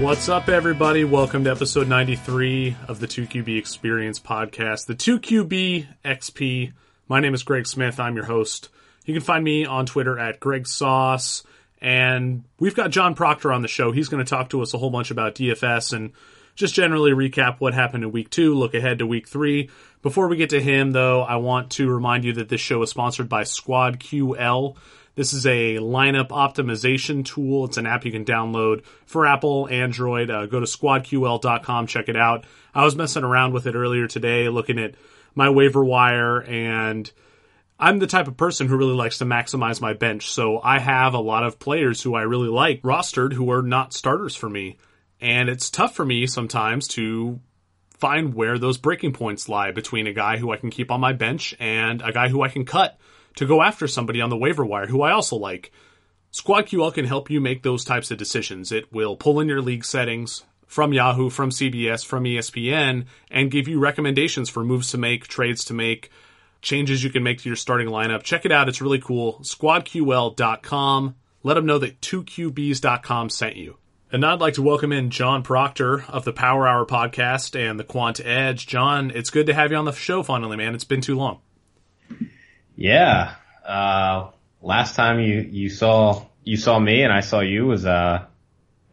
What's up, everybody? Welcome to episode 93 of the 2QB Experience podcast, the 2QB XP. My name is Greg Smith. I'm your host. You can find me on Twitter at Greg Sauce. And we've got John Proctor on the show. He's going to talk to us a whole bunch about DFS and just generally recap what happened in week two, look ahead to week three. Before we get to him, though, I want to remind you that this show is sponsored by Squad QL. This is a lineup optimization tool. It's an app you can download for Apple, Android. Uh, go to squadql.com, check it out. I was messing around with it earlier today, looking at my waiver wire, and I'm the type of person who really likes to maximize my bench. So I have a lot of players who I really like rostered who are not starters for me. And it's tough for me sometimes to find where those breaking points lie between a guy who I can keep on my bench and a guy who I can cut to go after somebody on the waiver wire who I also like. SquadQL can help you make those types of decisions. It will pull in your league settings from Yahoo, from CBS, from ESPN, and give you recommendations for moves to make, trades to make, changes you can make to your starting lineup. Check it out. It's really cool. SquadQL.com. Let them know that 2QBs.com sent you. And I'd like to welcome in John Proctor of the Power Hour podcast and the Quant Edge. John, it's good to have you on the show finally, man. It's been too long. Yeah. Uh, last time you, you saw, you saw me and I saw you was, uh,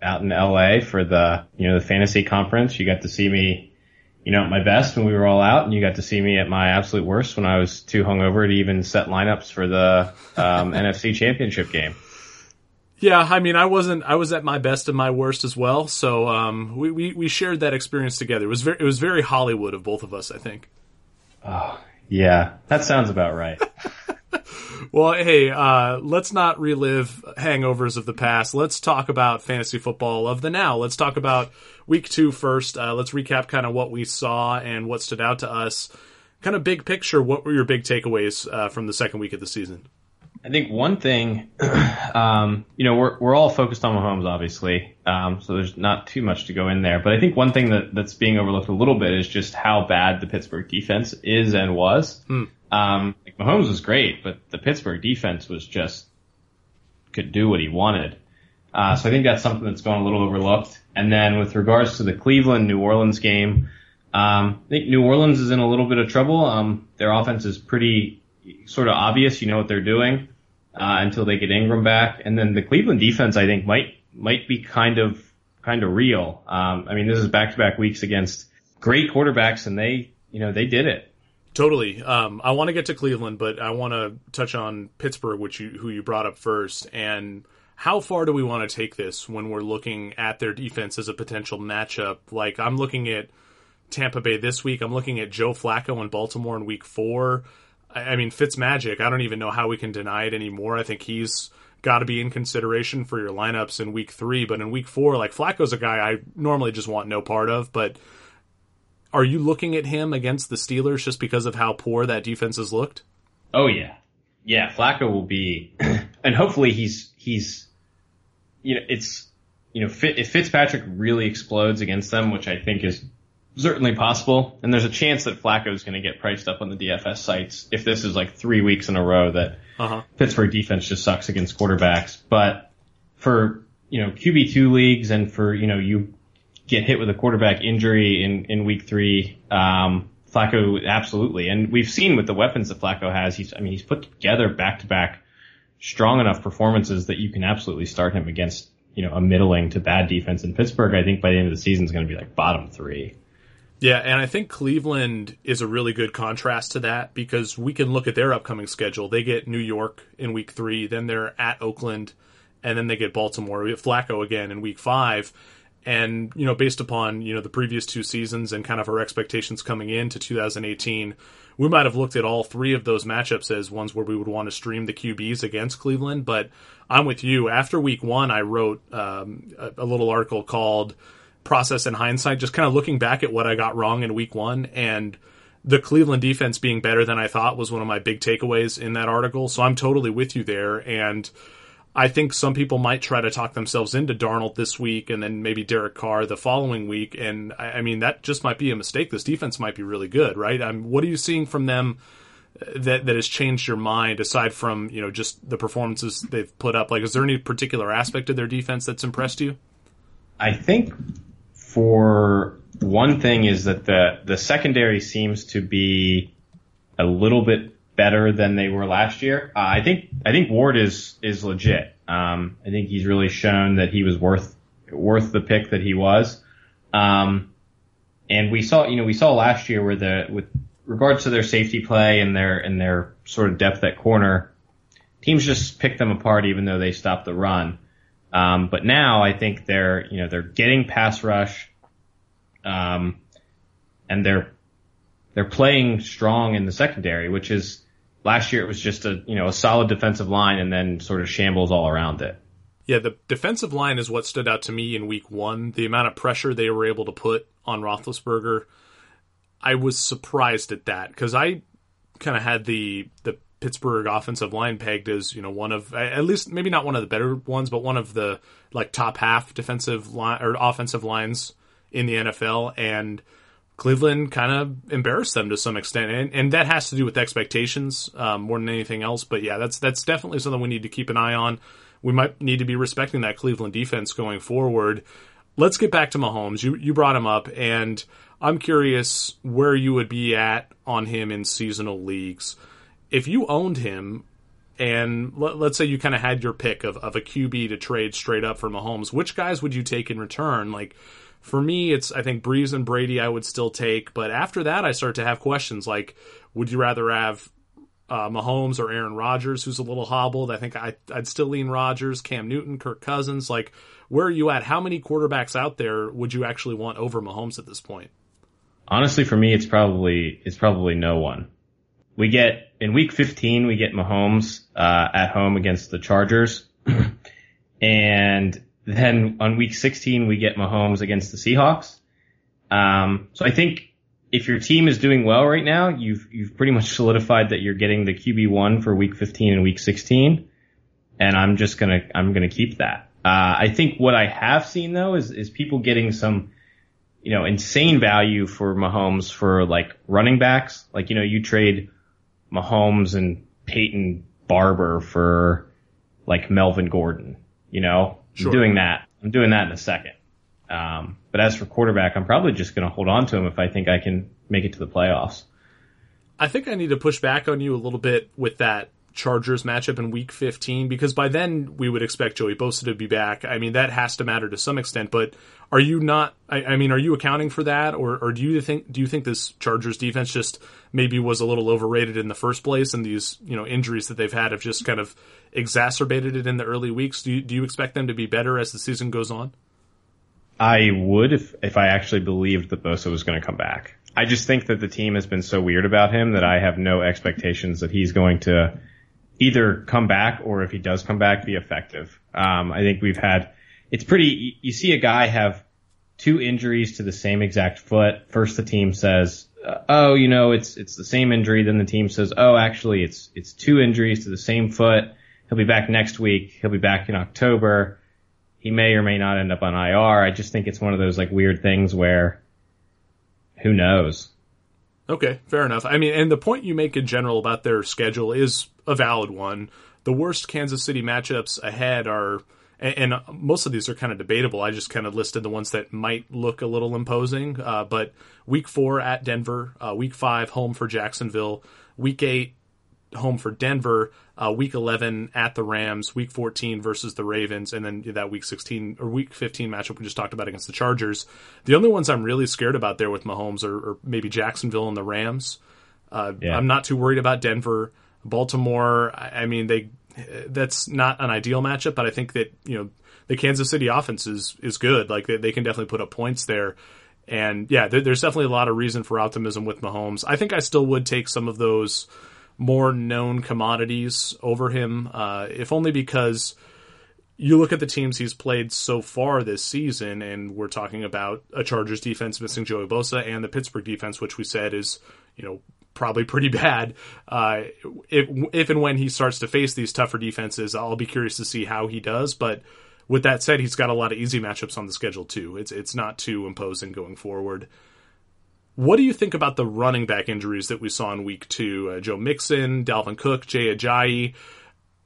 out in LA for the, you know, the fantasy conference. You got to see me, you know, at my best when we were all out and you got to see me at my absolute worst when I was too hungover to even set lineups for the, um, NFC championship game. Yeah, I mean, I wasn't. I was at my best and my worst as well. So um, we, we, we shared that experience together. It was very it was very Hollywood of both of us. I think. Oh, yeah, that sounds about right. well, hey, uh, let's not relive hangovers of the past. Let's talk about fantasy football of the now. Let's talk about week two first. Uh, let's recap kind of what we saw and what stood out to us. Kind of big picture. What were your big takeaways uh, from the second week of the season? I think one thing, um, you know, we're we're all focused on Mahomes, obviously, um, so there's not too much to go in there. But I think one thing that that's being overlooked a little bit is just how bad the Pittsburgh defense is and was. Hmm. Um, like Mahomes was great, but the Pittsburgh defense was just could do what he wanted. Uh, so I think that's something that's gone a little overlooked. And then with regards to the Cleveland New Orleans game, um, I think New Orleans is in a little bit of trouble. Um, their offense is pretty sort of obvious. You know what they're doing uh, until they get Ingram back, and then the Cleveland defense I think might might be kind of kind of real. Um, I mean, this is back to back weeks against great quarterbacks, and they you know they did it. Totally. Um, I want to get to Cleveland, but I want to touch on Pittsburgh, which you who you brought up first, and how far do we want to take this when we're looking at their defense as a potential matchup? Like I'm looking at Tampa Bay this week. I'm looking at Joe Flacco in Baltimore in Week Four. I mean, Fitz Magic. I don't even know how we can deny it anymore. I think he's got to be in consideration for your lineups in week three. But in week four, like Flacco's a guy I normally just want no part of. But are you looking at him against the Steelers just because of how poor that defense has looked? Oh yeah, yeah. Flacco will be, and hopefully he's he's, you know, it's you know, if Fitzpatrick really explodes against them, which I think is certainly possible. And there's a chance that Flacco is going to get priced up on the DFS sites if this is like three weeks in a row that uh-huh. Pittsburgh defense just sucks against quarterbacks. But for, you know, QB2 leagues and for, you know, you get hit with a quarterback injury in, in week three, um, Flacco, absolutely. And we've seen with the weapons that Flacco has, he's, I mean, he's put together back to back strong enough performances that you can absolutely start him against, you know, a middling to bad defense in Pittsburgh. I think by the end of the season is going to be like bottom three. Yeah, and I think Cleveland is a really good contrast to that because we can look at their upcoming schedule. They get New York in week three, then they're at Oakland, and then they get Baltimore. We have Flacco again in week five. And, you know, based upon, you know, the previous two seasons and kind of our expectations coming into 2018, we might have looked at all three of those matchups as ones where we would want to stream the QBs against Cleveland. But I'm with you. After week one, I wrote um, a, a little article called process in hindsight, just kind of looking back at what I got wrong in week one and the Cleveland defense being better than I thought was one of my big takeaways in that article. So I'm totally with you there. And I think some people might try to talk themselves into Darnold this week and then maybe Derek Carr the following week. And I, I mean, that just might be a mistake. This defense might be really good, right? I'm, what are you seeing from them? Uh, that that has changed your mind aside from you know just the performances they've put up like is there any particular aspect of their defense that's impressed you I think for one thing is that the the secondary seems to be a little bit better than they were last year. Uh, I think I think Ward is is legit. Um, I think he's really shown that he was worth worth the pick that he was. Um, and we saw, you know, we saw last year where the with regards to their safety play and their and their sort of depth at corner, teams just picked them apart even though they stopped the run. Um, but now I think they're, you know, they're getting pass rush, um, and they're they're playing strong in the secondary, which is last year it was just a you know a solid defensive line and then sort of shambles all around it. Yeah, the defensive line is what stood out to me in week one. The amount of pressure they were able to put on Roethlisberger, I was surprised at that because I kind of had the the Pittsburgh offensive line pegged as you know one of at least maybe not one of the better ones, but one of the like top half defensive line or offensive lines in the NFL, and Cleveland kind of embarrassed them to some extent, and, and that has to do with expectations um, more than anything else. But yeah, that's that's definitely something we need to keep an eye on we might need to be respecting that Cleveland defense going forward. Let's get back to Mahomes. You you brought him up, and I'm curious where you would be at on him in seasonal leagues. If you owned him, and let, us say you kind of had your pick of, of a QB to trade straight up for Mahomes, which guys would you take in return? Like for me, it's I think Brees and Brady I would still take, but after that I start to have questions like, would you rather have uh, Mahomes or Aaron Rodgers, who's a little hobbled. I think I, would still lean Rodgers, Cam Newton, Kirk Cousins. Like, where are you at? How many quarterbacks out there would you actually want over Mahomes at this point? Honestly, for me, it's probably it's probably no one. We get in week 15, we get Mahomes uh, at home against the Chargers, and then on week 16, we get Mahomes against the Seahawks. Um, so I think if your team is doing well right now, you've you've pretty much solidified that you're getting the QB one for week 15 and week 16, and I'm just gonna I'm gonna keep that. Uh, I think what I have seen though is is people getting some you know insane value for Mahomes for like running backs. Like you know you trade Mahomes and Peyton Barber for like Melvin Gordon. You know, sure. I'm doing that. I'm doing that in a second. Um, but as for quarterback, I'm probably just going to hold on to him if I think I can make it to the playoffs. I think I need to push back on you a little bit with that Chargers matchup in Week 15 because by then we would expect Joey Bosa to be back. I mean that has to matter to some extent, but are you not? I, I mean, are you accounting for that, or, or do you think do you think this Chargers defense just maybe was a little overrated in the first place, and these you know injuries that they've had have just kind of exacerbated it in the early weeks? Do you, do you expect them to be better as the season goes on? I would if if I actually believed that Bosa was going to come back. I just think that the team has been so weird about him that I have no expectations that he's going to either come back or if he does come back, be effective. Um, I think we've had it's pretty. You see a guy have two injuries to the same exact foot. First, the team says, uh, "Oh, you know, it's it's the same injury." Then the team says, "Oh, actually, it's it's two injuries to the same foot." He'll be back next week. He'll be back in October he may or may not end up on IR. I just think it's one of those like weird things where who knows. Okay, fair enough. I mean, and the point you make in general about their schedule is a valid one. The worst Kansas City matchups ahead are, and, most of these are kind of debatable. I just kind of listed the ones that might look a little imposing. Uh, but week four at Denver, uh, week five home for Jacksonville, week eight home for Denver, uh, week 11 at the Rams, week 14 versus the Ravens, and then that week 16 or week 15 matchup we just talked about against the Chargers. The only ones I'm really scared about there with Mahomes are, are maybe Jacksonville and the Rams. Uh, yeah. I'm not too worried about Denver, Baltimore. I, mean, they that's not an ideal matchup, but I think that you know the Kansas City offense is is good. Like they, they can definitely put up points there. And yeah, there, there's definitely a lot of reason for optimism with Mahomes. I think I still would take some of those more known commodities over him, uh, if only because you look at the teams he's played so far this season, and we're talking about a Chargers defense missing Joey Bosa and the Pittsburgh defense, which we said is, you know, probably pretty bad. Uh, if, if and when he starts to face these tougher defenses, I'll be curious to see how he does. But with that said, he's got a lot of easy matchups on the schedule too. It's it's not too imposing going forward. What do you think about the running back injuries that we saw in week two? Uh, Joe Mixon, Dalvin Cook, Jay Ajayi.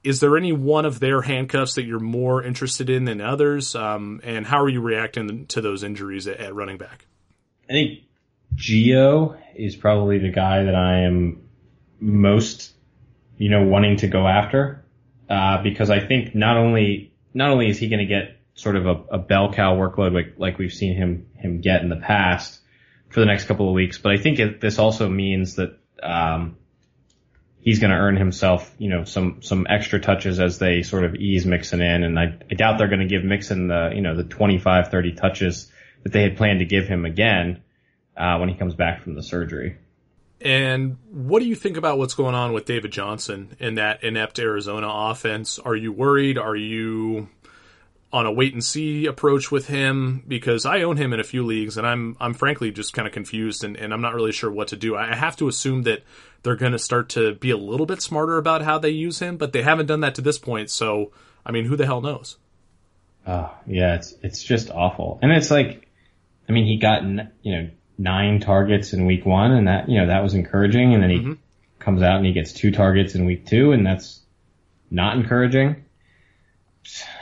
is there any one of their handcuffs that you're more interested in than others? Um, and how are you reacting to those injuries at, at running back? I think Gio is probably the guy that I am most, you know, wanting to go after, uh, because I think not only, not only is he going to get sort of a, a bell cow workload like, like we've seen him, him get in the past for the next couple of weeks, but I think it, this also means that, um, he's going to earn himself, you know, some some extra touches as they sort of ease Mixon in, and I, I doubt they're going to give Mixon the you know the 25, 30 touches that they had planned to give him again uh, when he comes back from the surgery. And what do you think about what's going on with David Johnson in that inept Arizona offense? Are you worried? Are you on a wait and see approach with him because I own him in a few leagues and I'm I'm frankly just kind of confused and, and I'm not really sure what to do. I have to assume that they're going to start to be a little bit smarter about how they use him, but they haven't done that to this point. So I mean, who the hell knows? Oh yeah, it's it's just awful, and it's like, I mean, he got you know nine targets in week one, and that you know that was encouraging, and then he mm-hmm. comes out and he gets two targets in week two, and that's not encouraging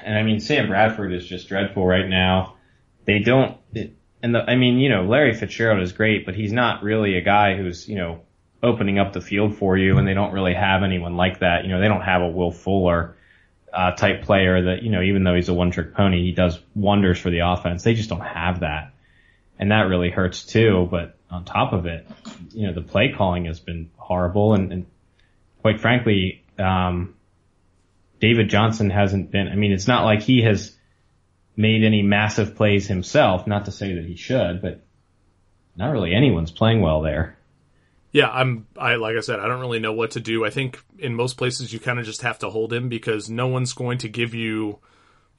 and I mean Sam Bradford is just dreadful right now. They don't, it, and the, I mean you know Larry Fitzgerald is great, but he's not really a guy who's you know opening up the field for you, and they don't really have anyone like that. You know they don't have a Will Fuller uh, type player that you know even though he's a one trick pony, he does wonders for the offense. They just don't have that, and that really hurts too. But on top of it, you know the play calling has been horrible, and, and quite frankly. Um, David Johnson hasn't been, I mean, it's not like he has made any massive plays himself, not to say that he should, but not really anyone's playing well there. Yeah, I'm I like I said, I don't really know what to do. I think in most places you kind of just have to hold him because no one's going to give you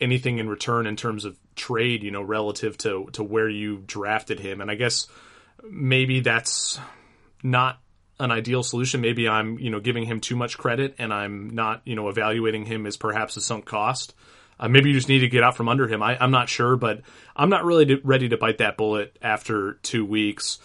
anything in return in terms of trade, you know, relative to to where you drafted him. And I guess maybe that's not an ideal solution. Maybe I'm, you know, giving him too much credit and I'm not, you know, evaluating him as perhaps a sunk cost. Uh, maybe you just need to get out from under him. I, am not sure, but I'm not really ready to bite that bullet after two weeks.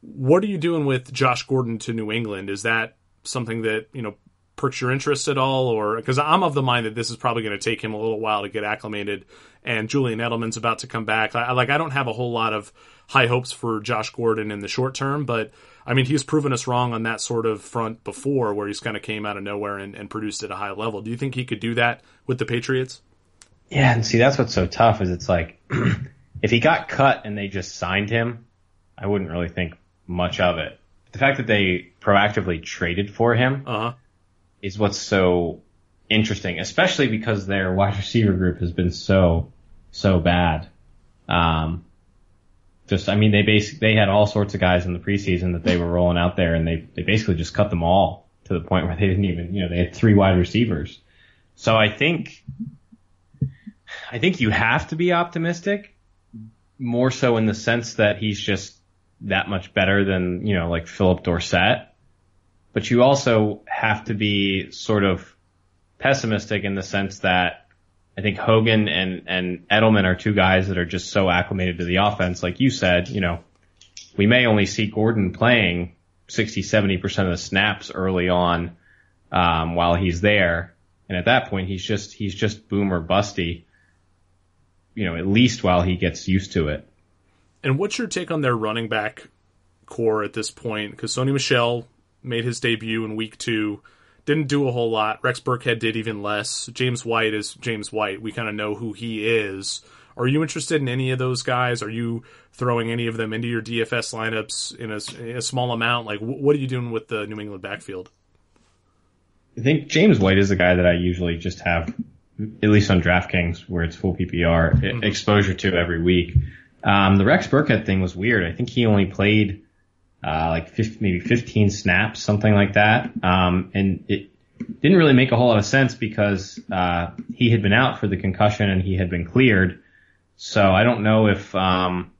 What are you doing with Josh Gordon to New England? Is that something that, you know, perks your interest at all? Or because I'm of the mind that this is probably going to take him a little while to get acclimated and Julian Edelman's about to come back. I, like, I don't have a whole lot of high hopes for Josh Gordon in the short term, but I mean, he's proven us wrong on that sort of front before, where he's kind of came out of nowhere and, and produced at a high level. Do you think he could do that with the Patriots? Yeah, and see, that's what's so tough is it's like if he got cut and they just signed him, I wouldn't really think much of it. The fact that they proactively traded for him uh-huh. Is what's so interesting, especially because their wide receiver group has been so so bad. Um, just, I mean, they basically, they had all sorts of guys in the preseason that they were rolling out there and they, they basically just cut them all to the point where they didn't even, you know, they had three wide receivers. So I think, I think you have to be optimistic more so in the sense that he's just that much better than, you know, like Philip Dorsett. But you also have to be sort of pessimistic in the sense that I think Hogan and, and Edelman are two guys that are just so acclimated to the offense. Like you said, you know, we may only see Gordon playing 60, 70% of the snaps early on, um, while he's there. And at that point, he's just, he's just boomer busty, you know, at least while he gets used to it. And what's your take on their running back corps at this point? Because Sony Michel made his debut in week two didn't do a whole lot. Rex Burkhead did even less. James White is James White. We kind of know who he is. Are you interested in any of those guys? Are you throwing any of them into your DFS lineups in a, in a small amount? Like, what are you doing with the New England backfield? I think James White is the guy that I usually just have, at least on DraftKings, where it's full PPR, mm-hmm. exposure to every week. Um, the Rex Burkhead thing was weird. I think he only played uh, like 50, maybe 15 snaps, something like that. Um, and it didn't really make a whole lot of sense because uh, he had been out for the concussion and he had been cleared. So I don't know if um,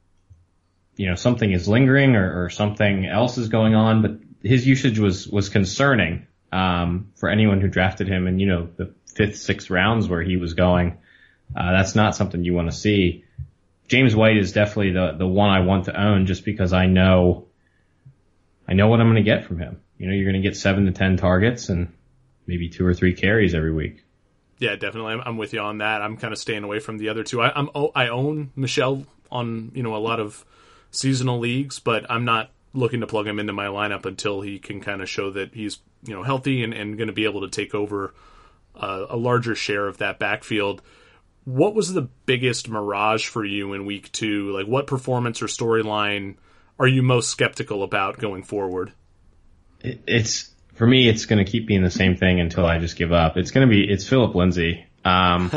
you know something is lingering or, or something else is going on, but his usage was was concerning um, for anyone who drafted him in you know the fifth, sixth rounds where he was going. Uh, that's not something you want to see. James White is definitely the the one I want to own just because I know I know what I'm going to get from him. You know, you're going to get seven to ten targets, and maybe two or three carries every week. Yeah, definitely. I'm, I'm with you on that. I'm kind of staying away from the other two. I, I'm oh, I own Michel on you know a lot of seasonal leagues, but I'm not looking to plug him into my lineup until he can kind of show that he's you know healthy and, and going to be able to take over uh, a larger share of that backfield. What was the biggest mirage for you in week two? Like, what performance or storyline are you most skeptical about going forward? It's for me. It's going to keep being the same thing until I just give up. It's going to be. It's Philip Lindsay. Um,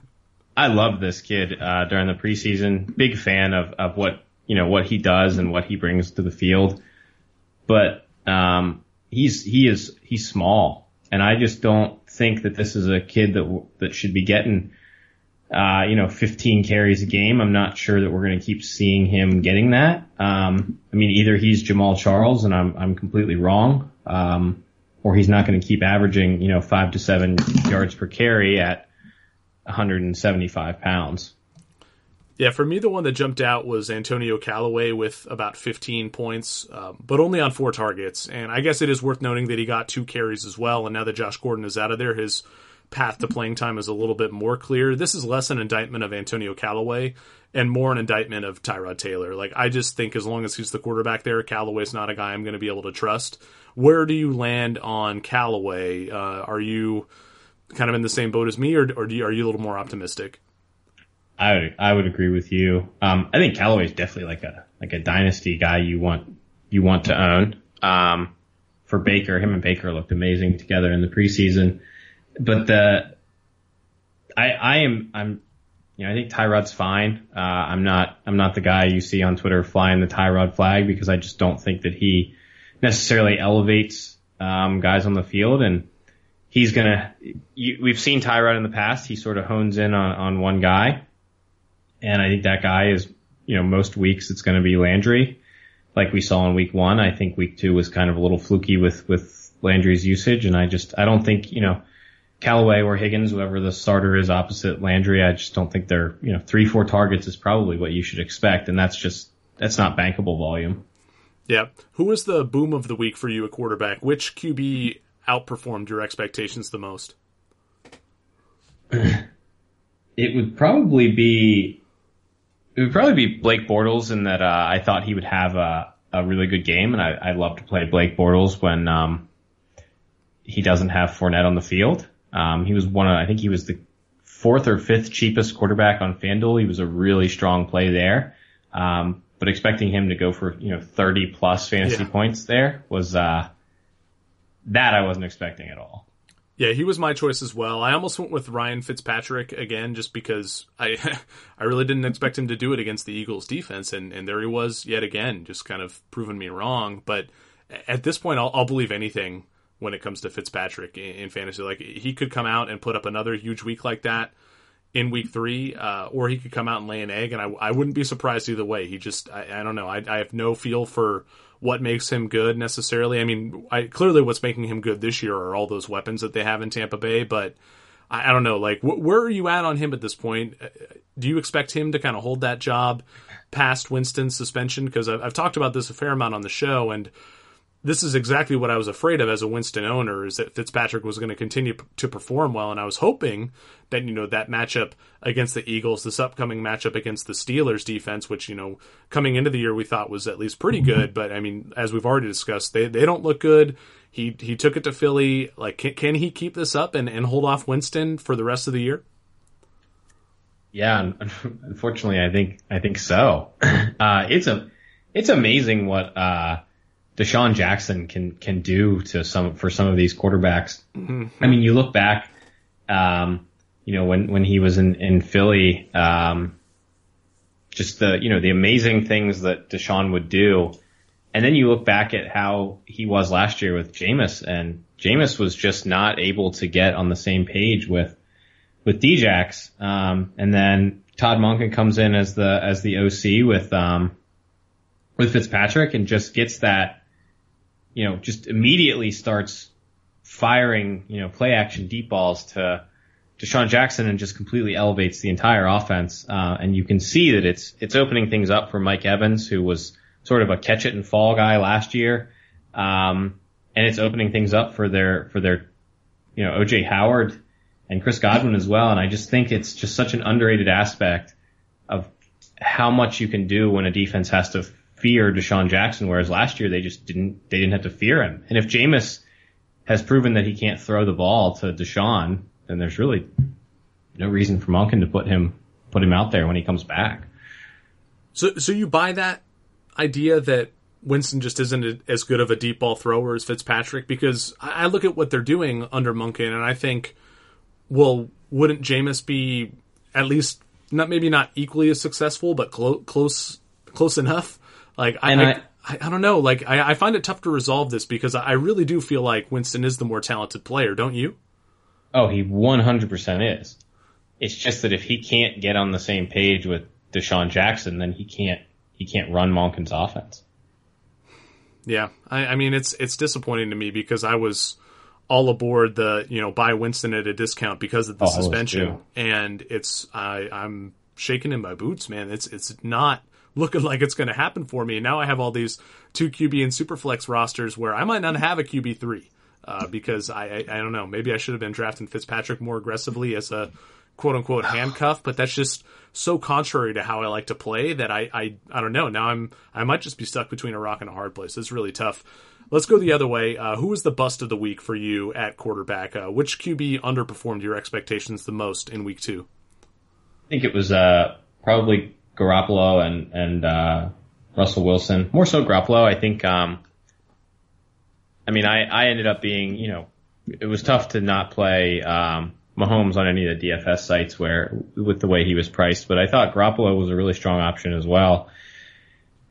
I love this kid uh, during the preseason. Big fan of of what you know what he does and what he brings to the field. But um, he's he is he's small, and I just don't think that this is a kid that that should be getting uh, you know 15 carries a game. I'm not sure that we're going to keep seeing him getting that. Um, I mean, either he's Jamaal Charles and I'm I'm completely wrong, um, or he's not going to keep averaging you know five to seven yards per carry at 175 pounds. Yeah, for me, the one that jumped out was Antonio Callaway with about 15 points, uh, but only on four targets. And I guess it is worth noting that he got two carries as well. And now that Josh Gordon is out of there, his path to playing time is a little bit more clear. This is less an indictment of Antonio Callaway and more an indictment of Tyrod Taylor. Like, I just think as long as he's the quarterback there, Callaway's not a guy I'm going to be able to trust. Where do you land on Callaway? Uh, are you kind of in the same boat as me, or, or you, are you a little more optimistic? I would I would agree with you. Um, I think Callaway is definitely like a like a dynasty guy you want you want to own. Um, for Baker, him and Baker looked amazing together in the preseason. But the I I am I'm you know I think Tyrod's fine. Uh, I'm not I'm not the guy you see on Twitter flying the Tyrod flag because I just don't think that he necessarily elevates um, guys on the field and he's gonna. You, we've seen Tyrod in the past. He sort of hones in on on one guy and I think that guy is, you know, most weeks it's going to be Landry, like we saw in week one. I think week two was kind of a little fluky with, with Landry's usage. And I just, I don't think, you know, Callaway or Higgins, whoever the starter is opposite Landry, I just don't think they're, you know, three, four targets is probably what you should expect. And that's just, that's not bankable volume. Yeah. Who was the boom of the week for you at quarterback? Which QB outperformed your expectations the most? it would probably be it would probably be Blake Bortles in that uh, I thought he would have a, a really good game, and I, I love to play Blake Bortles when um, he doesn't have Fournette on the field. Um, he was one of, I think he was the fourth or fifth cheapest quarterback on FanDuel. He was a really strong play there. Um, but expecting him to go for, you know, 30 plus fantasy yeah. points there was, uh, that I wasn't expecting at all. Yeah, he was my choice as well. I almost went with Ryan Fitzpatrick again, just because I I really didn't expect him to do it against the Eagles defense, and and there he was yet again, just kind of proving me wrong. But at this point, I'll, I'll believe anything when it comes to Fitzpatrick in, in, fantasy. Like he could come out and put up another huge week like that in week three, uh, or he could come out and lay an egg, and I, I wouldn't be surprised either way. He just I, I don't know. I, I have no feel for what makes him good necessarily. I mean, I, clearly what's making him good this year are all those weapons that they have in Tampa Bay, but I, I don't know. Like, wh- where are you at on him at this point? Uh, do you expect him to kind of hold that job past Winston's suspension? Because I've, I've talked about this a fair amount on the show, and this is exactly what I was afraid of as a Winston owner is that Fitzpatrick was going to continue to perform well. And I was hoping that, you know, that matchup against the Eagles, this upcoming matchup against the Steelers defense, which, you know, coming into the year we thought was at least pretty good. But I mean, as we've already discussed, they, they don't look good. He, he took it to Philly. Like, can, can he keep this up and, and hold off Winston for the rest of the year? Yeah, unfortunately, I think, I think so. Uh, it's a, it's amazing what, uh, DeSean Jackson can can do to some for some of these quarterbacks. Mm-hmm. I mean, you look back, um, you know, when when he was in in Philly, um, just the you know the amazing things that DeSean would do, and then you look back at how he was last year with Jameis, and Jameis was just not able to get on the same page with with Djax, um, and then Todd Monken comes in as the as the OC with um, with Fitzpatrick and just gets that you know, just immediately starts firing, you know, play action deep balls to DeSean Jackson and just completely elevates the entire offense. Uh, and you can see that it's, it's opening things up for Mike Evans, who was sort of a catch it and fall guy last year. Um, and it's opening things up for their, for their you know, OJ Howard and Chris Godwin as well. And I just think it's just such an underrated aspect of how much you can do when a defense has to fear DeSean Jackson, whereas last year they just didn't, they didn't have to fear him. And if Jameis has proven that he can't throw the ball to DeSean, then there's really no reason for Monken to put him, put him out there when he comes back. So, so you buy that idea that Winston just isn't as good of a deep ball thrower as Fitzpatrick? Because I look at what they're doing under Monken and I think, well, wouldn't Jameis be at least not maybe not equally as successful, but clo- close close enough? Like I, I, I, I, don't know. Like I, I find it tough to resolve this because I really do feel like Winston is the more talented player, don't you? Oh, he 100% is. It's just that if he can't get on the same page with DeSean Jackson, then he can't he can't run Monken's offense. Yeah, I, I mean it's it's disappointing to me because I was all aboard the you know buy Winston at a discount because of the oh, suspension, and it's I I'm shaking in my boots, man. It's it's not looking like it's going to happen for me. And now I have all these two QB and superflex rosters where I might not have a QB three uh, because I, I, I don't know maybe I should have been drafting Fitzpatrick more aggressively as a quote unquote handcuff, but that's just so contrary to how I like to play that I, I I don't know. Now I'm I might just be stuck between a rock and a hard place. It's really tough. Let's go the other way. Uh, who was the bust of the week for you at quarterback? Uh, which QB underperformed your expectations the most in week two? I think it was uh, probably Garoppolo and and uh, Russell Wilson. More so Garoppolo. I think. Um, I mean, I I ended up being you know it was tough to not play um, Mahomes on any of the DFS sites where with the way he was priced, but I thought Garoppolo was a really strong option as well.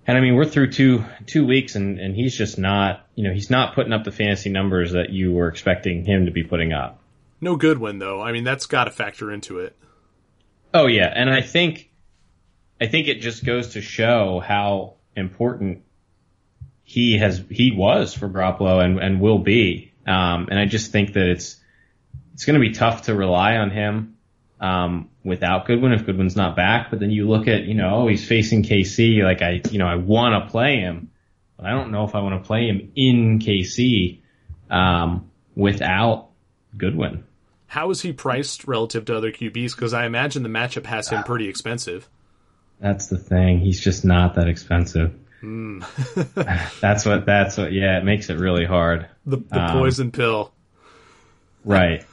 And I mean, we're through two two weeks, and and he's just not, you know, he's not putting up the fantasy numbers that you were expecting him to be putting up. No good Goodwin though. I mean, that's got to factor into it. Oh yeah, and I think I think it just goes to show how important he has he was for Garoppolo and and will be. Um, and I just think that it's it's going to be tough to rely on him um, without Goodwin if Goodwin's not back. But then you look at, you know, oh, he's facing KC. Like I, you know, I want to play him, but I don't know if I want to play him in KC um, without Goodwin. How is he priced relative to other QBs? Because I imagine the matchup has him pretty expensive. That's the thing. He's just not that expensive. Mm. that's what. That's what. Yeah, it makes it really hard. The, the um, poison pill. Right.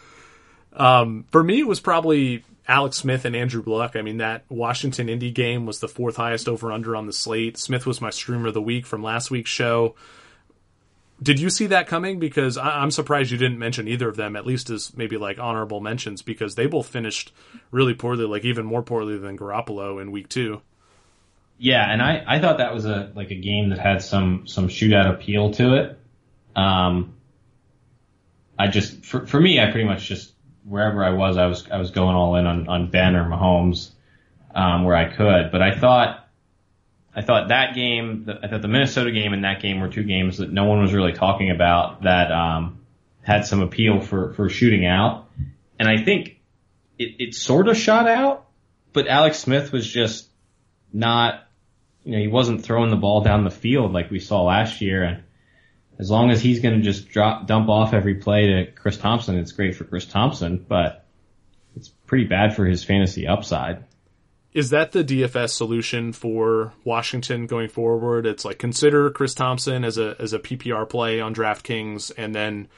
Um, for me, it was probably Alex Smith and Andrew Luck. I mean, that Washington Indy game was the fourth highest over under on the slate. Smith was my streamer of the week from last week's show. Did you see that coming? Because I- am surprised you didn't mention either of them, at least as maybe like honorable mentions, because they both finished really poorly, like even more poorly than Garoppolo in week two. Yeah, and I, I thought that was a like a game that had some some shootout appeal to it. Um, I just for for me, I pretty much just wherever I was, I was I was going all in on on Ben or Mahomes um, where I could. But I thought I thought that game, I thought the Minnesota game and that game were two games that no one was really talking about that um, had some appeal for for shooting out. And I think it, it sort of shot out, but Alex Smith was just not. You know, he wasn't throwing the ball down the field like we saw last year, and as long as he's going to just drop dump off every play to Chris Thompson, it's great for Chris Thompson, but it's pretty bad for his fantasy upside. Is that the DFS solution for Washington going forward? It's like consider Chris Thompson as a as a PPR play on DraftKings, and then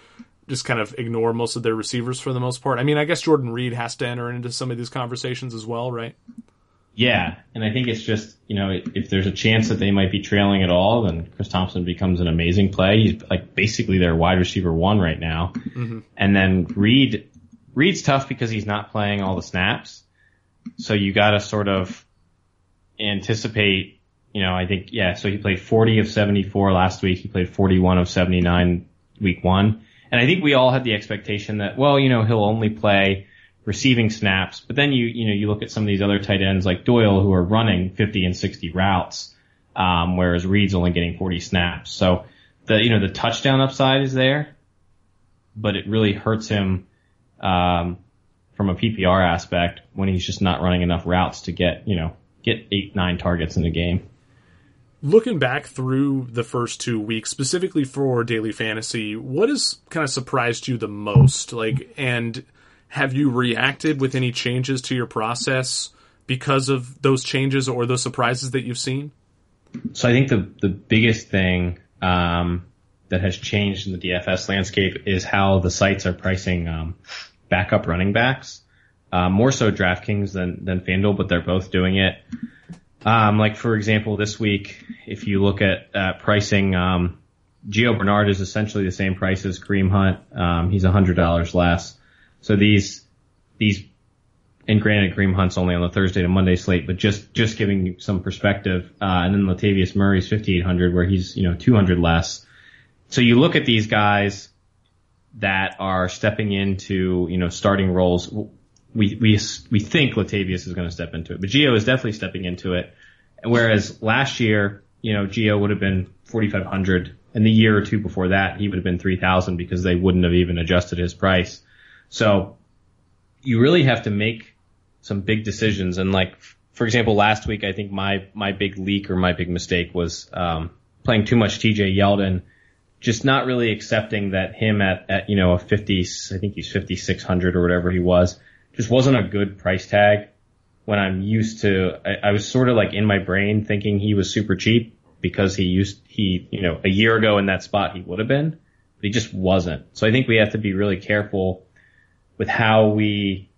just kind of ignore most of their receivers for the most part. I mean, I guess Jordan Reed has to enter into some of these conversations as well, right? Yeah, and I think it's just you know if there's a chance that they might be trailing at all, then Chris Thompson becomes an amazing play. He's like basically their wide receiver one right now, mm-hmm. and then Reed Reed's tough because he's not playing all the snaps, so you got to sort of anticipate. You know, I think yeah. So he played 40 of 74 last week. He played 41 of 79 week one, and I think we all had the expectation that well, you know, he'll only play receiving snaps. But then you, you know, you look at some of these other tight ends like Doyle who are running 50 and 60 routes, um, whereas Reed's only getting 40 snaps. So the, you know, the touchdown upside is there, but it really hurts him, um, from a PPR aspect when he's just not running enough routes to get, you know, get eight, nine targets in a game. looking back through the first two weeks, specifically for daily fantasy, what has kind of surprised you the most? Like, and have you reacted with any changes to your process because of those changes or those surprises that you've seen? So I think the the biggest thing um, that has changed in the DFS landscape is how the sites are pricing um, backup running backs. Uh, more so DraftKings than than FanDuel, but they're both doing it. Um, like for example, this week, if you look at uh, pricing, um, Gio Bernard is essentially the same price as Kareem Hunt. Um, he's hundred dollars less. So these these and granted, Kareem Hunt's only on the Thursday to Monday slate, but just just giving some perspective. Uh, and then Latavius Murray's 5800, where he's you know 200 less. So you look at these guys that are stepping into you know starting roles. We we we think Latavius is going to step into it, but Gio is definitely stepping into it. Whereas last year, you know, Gio would have been 4500, and the year or two before that, he would have been 3000 because they wouldn't have even adjusted his price. So you really have to make some big decisions. And like, for example, last week, I think my, my big leak or my big mistake was, um, playing too much TJ Yeldon, just not really accepting that him at, at, you know, a 50, I think he's 5,600 or whatever he was, just wasn't a good price tag when I'm used to, I, I was sort of like in my brain thinking he was super cheap because he used, he, you know, a year ago in that spot he would have been, but he just wasn't. So I think we have to be really careful with how we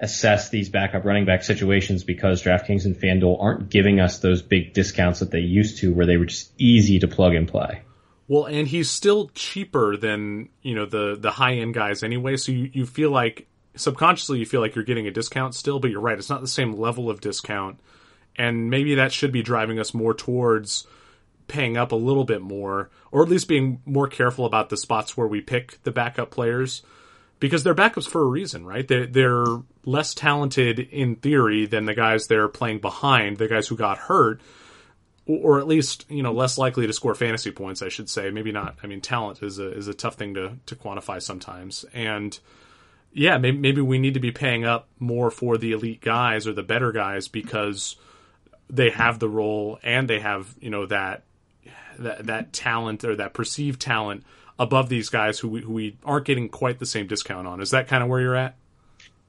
assess these backup running back situations because DraftKings and FanDuel aren't giving us those big discounts that they used to where they were just easy to plug and play. Well, and he's still cheaper than, you know, the the high end guys anyway, so you, you feel like subconsciously you feel like you're getting a discount still, but you're right, it's not the same level of discount. And maybe that should be driving us more towards paying up a little bit more, or at least being more careful about the spots where we pick the backup players because they're backups for a reason, right? They're, they're less talented in theory than the guys they're playing behind, the guys who got hurt, or at least you know less likely to score fantasy points. I should say, maybe not. I mean, talent is a is a tough thing to to quantify sometimes, and yeah, maybe, maybe we need to be paying up more for the elite guys or the better guys because they have the role and they have you know that that that talent or that perceived talent above these guys who we, who we aren't getting quite the same discount on. Is that kind of where you're at?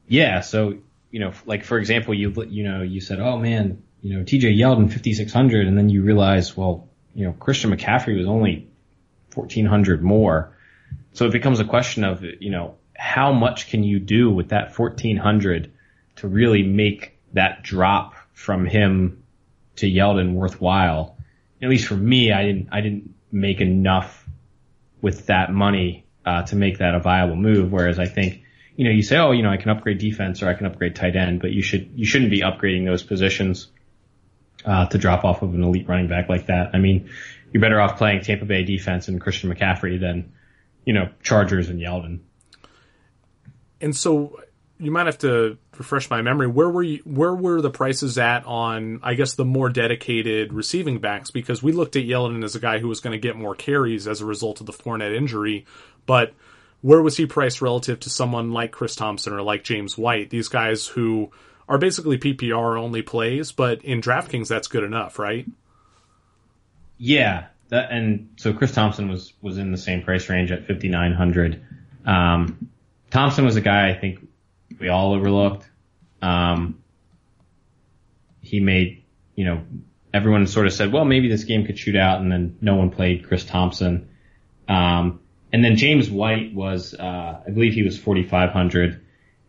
Yeah. So, you know, like for example, you, you know, you said, oh man, you know, TJ Yeldon 5,600. And then you realize, well, you know, Christian McCaffrey was only 1,400 more. So it becomes a question of, you know, how much can you do with that 1,400 to really make that drop from him to Yeldon worthwhile? At least for me, I didn't, I didn't make enough with that money uh, to make that a viable move. Whereas I think, you know, you say, oh, you know, I can upgrade defense or I can upgrade tight end, but you should you shouldn't be upgrading those positions uh, to drop off of an elite running back like that. I mean, you're better off playing Tampa Bay defense and Christian McCaffrey than, you know, Chargers and Yeldon. And so you might have to refresh my memory. Where were you, where were the prices at on I guess the more dedicated receiving backs? Because we looked at Yeldon as a guy who was going to get more carries as a result of the Fournette injury, but where was he priced relative to someone like Chris Thompson or like James White? These guys who are basically PPR only plays, but in DraftKings that's good enough, right? Yeah, that, and so Chris Thompson was was in the same price range at fifty nine hundred. Um, Thompson was a guy I think we all overlooked. Um, he made, you know, everyone sort of said, well, maybe this game could shoot out, and then no one played Chris Thompson. Um, and then James White was, uh, I believe he was 4,500,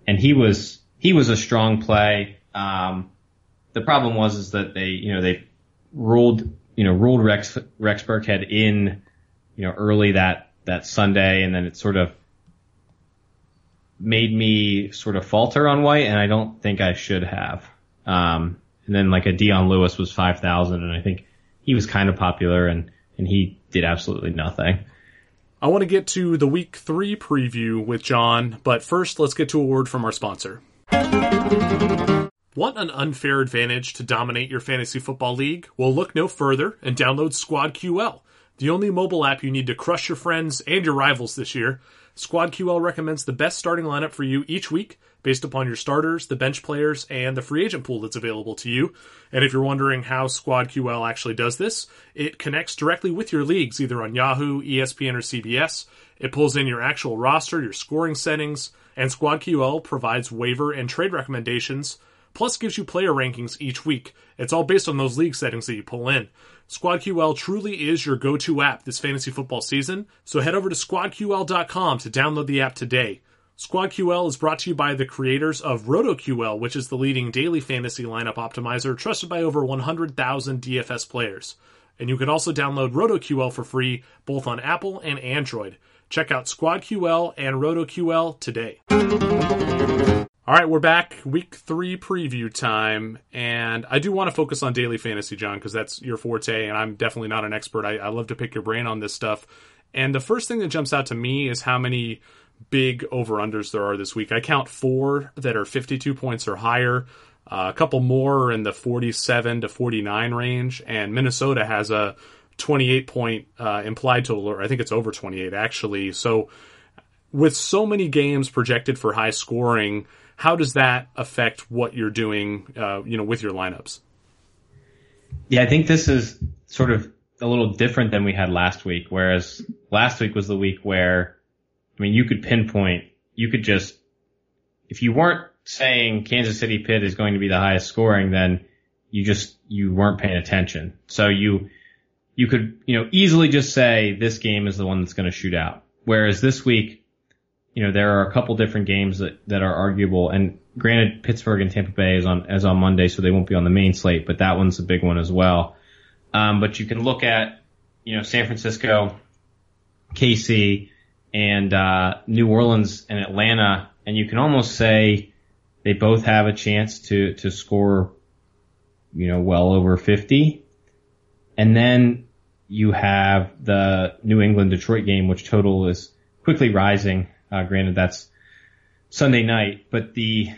and he was he was a strong play. Um, the problem was is that they, you know, they ruled, you know, ruled Rex Rex Burkhead in, you know, early that that Sunday, and then it sort of made me sort of falter on White, and I don't think I should have. Um, and then like a Dion Lewis was 5,000, and I think he was kind of popular, and, and he did absolutely nothing. I want to get to the week three preview with John, but first let's get to a word from our sponsor. Want an unfair advantage to dominate your fantasy football league? Well, look no further and download Squad QL the only mobile app you need to crush your friends and your rivals this year. SquadQL recommends the best starting lineup for you each week based upon your starters, the bench players, and the free agent pool that's available to you. And if you're wondering how SquadQL actually does this, it connects directly with your leagues, either on Yahoo, ESPN, or CBS. It pulls in your actual roster, your scoring settings, and SquadQL provides waiver and trade recommendations, plus gives you player rankings each week. It's all based on those league settings that you pull in. SquadQL truly is your go-to app this fantasy football season, so head over to squadql.com to download the app today. SquadQL is brought to you by the creators of RotoQL, which is the leading daily fantasy lineup optimizer trusted by over 100,000 DFS players. And you can also download RotoQL for free both on Apple and Android. Check out SquadQL and RotoQL today. All right, we're back. Week three preview time. And I do want to focus on daily fantasy, John, because that's your forte. And I'm definitely not an expert. I, I love to pick your brain on this stuff. And the first thing that jumps out to me is how many big over unders there are this week. I count four that are 52 points or higher. Uh, a couple more in the 47 to 49 range, and Minnesota has a 28 point uh, implied total, or I think it's over 28 actually. So, with so many games projected for high scoring, how does that affect what you're doing, uh, you know, with your lineups? Yeah, I think this is sort of a little different than we had last week. Whereas last week was the week where, I mean, you could pinpoint, you could just, if you weren't saying Kansas City Pitt is going to be the highest scoring, then you just, you weren't paying attention. So you, you could, you know, easily just say this game is the one that's going to shoot out. Whereas this week, you know, there are a couple different games that, that are arguable. And granted, Pittsburgh and Tampa Bay is on, as on Monday, so they won't be on the main slate, but that one's a big one as well. Um, but you can look at, you know, San Francisco, KC, and, uh, New Orleans and Atlanta, and you can almost say they both have a chance to, to score, you know, well over 50. And then you have the New England Detroit game, which total is quickly rising uh, granted, that's Sunday night, but the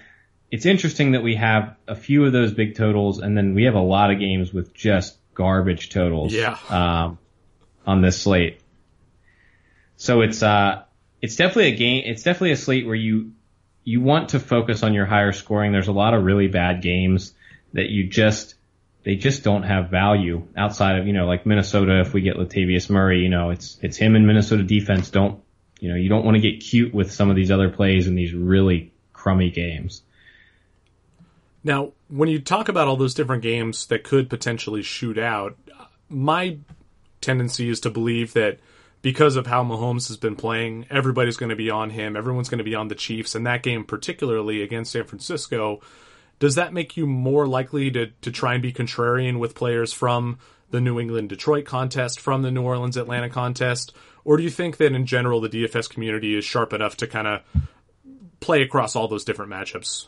it's interesting that we have a few of those big totals, and then we have a lot of games with just garbage totals. Yeah. Um, on this slate, so it's uh it's definitely a game. It's definitely a slate where you you want to focus on your higher scoring. There's a lot of really bad games that you just they just don't have value outside of you know like Minnesota. If we get Latavius Murray, you know it's it's him and Minnesota defense don't you know, you don't want to get cute with some of these other plays in these really crummy games. Now, when you talk about all those different games that could potentially shoot out, my tendency is to believe that because of how Mahomes has been playing, everybody's going to be on him. Everyone's going to be on the Chiefs. And that game, particularly against San Francisco, does that make you more likely to, to try and be contrarian with players from the New England Detroit contest, from the New Orleans Atlanta contest? Or do you think that in general the DFS community is sharp enough to kind of play across all those different matchups?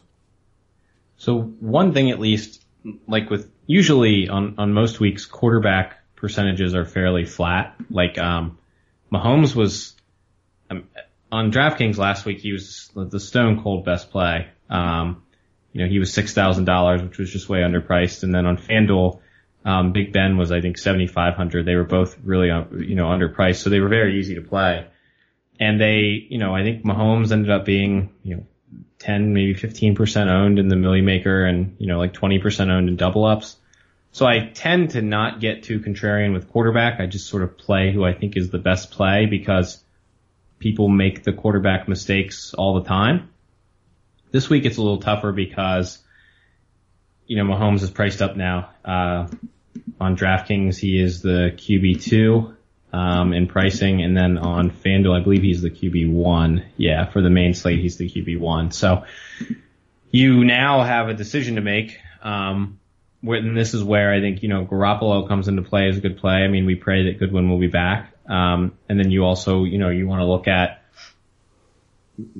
So one thing at least, like with usually on, on most weeks, quarterback percentages are fairly flat. Like, um, Mahomes was, um, on DraftKings last week, he was the stone cold best play. Um, you know, he was $6,000, which was just way underpriced. And then on FanDuel, um, Big Ben was, I think, 7,500. They were both really, uh, you know, underpriced, so they were very easy to play. And they, you know, I think Mahomes ended up being, you know, 10, maybe 15% owned in the Milly Maker and, you know, like 20% owned in double ups. So I tend to not get too contrarian with quarterback. I just sort of play who I think is the best play because people make the quarterback mistakes all the time. This week it's a little tougher because you know, Mahomes is priced up now. Uh, on DraftKings, he is the QB two um, in pricing, and then on FanDuel, I believe he's the QB one. Yeah, for the main slate, he's the QB one. So you now have a decision to make. Um, and this is where I think you know Garoppolo comes into play as a good play. I mean, we pray that Goodwin will be back, um, and then you also you know you want to look at.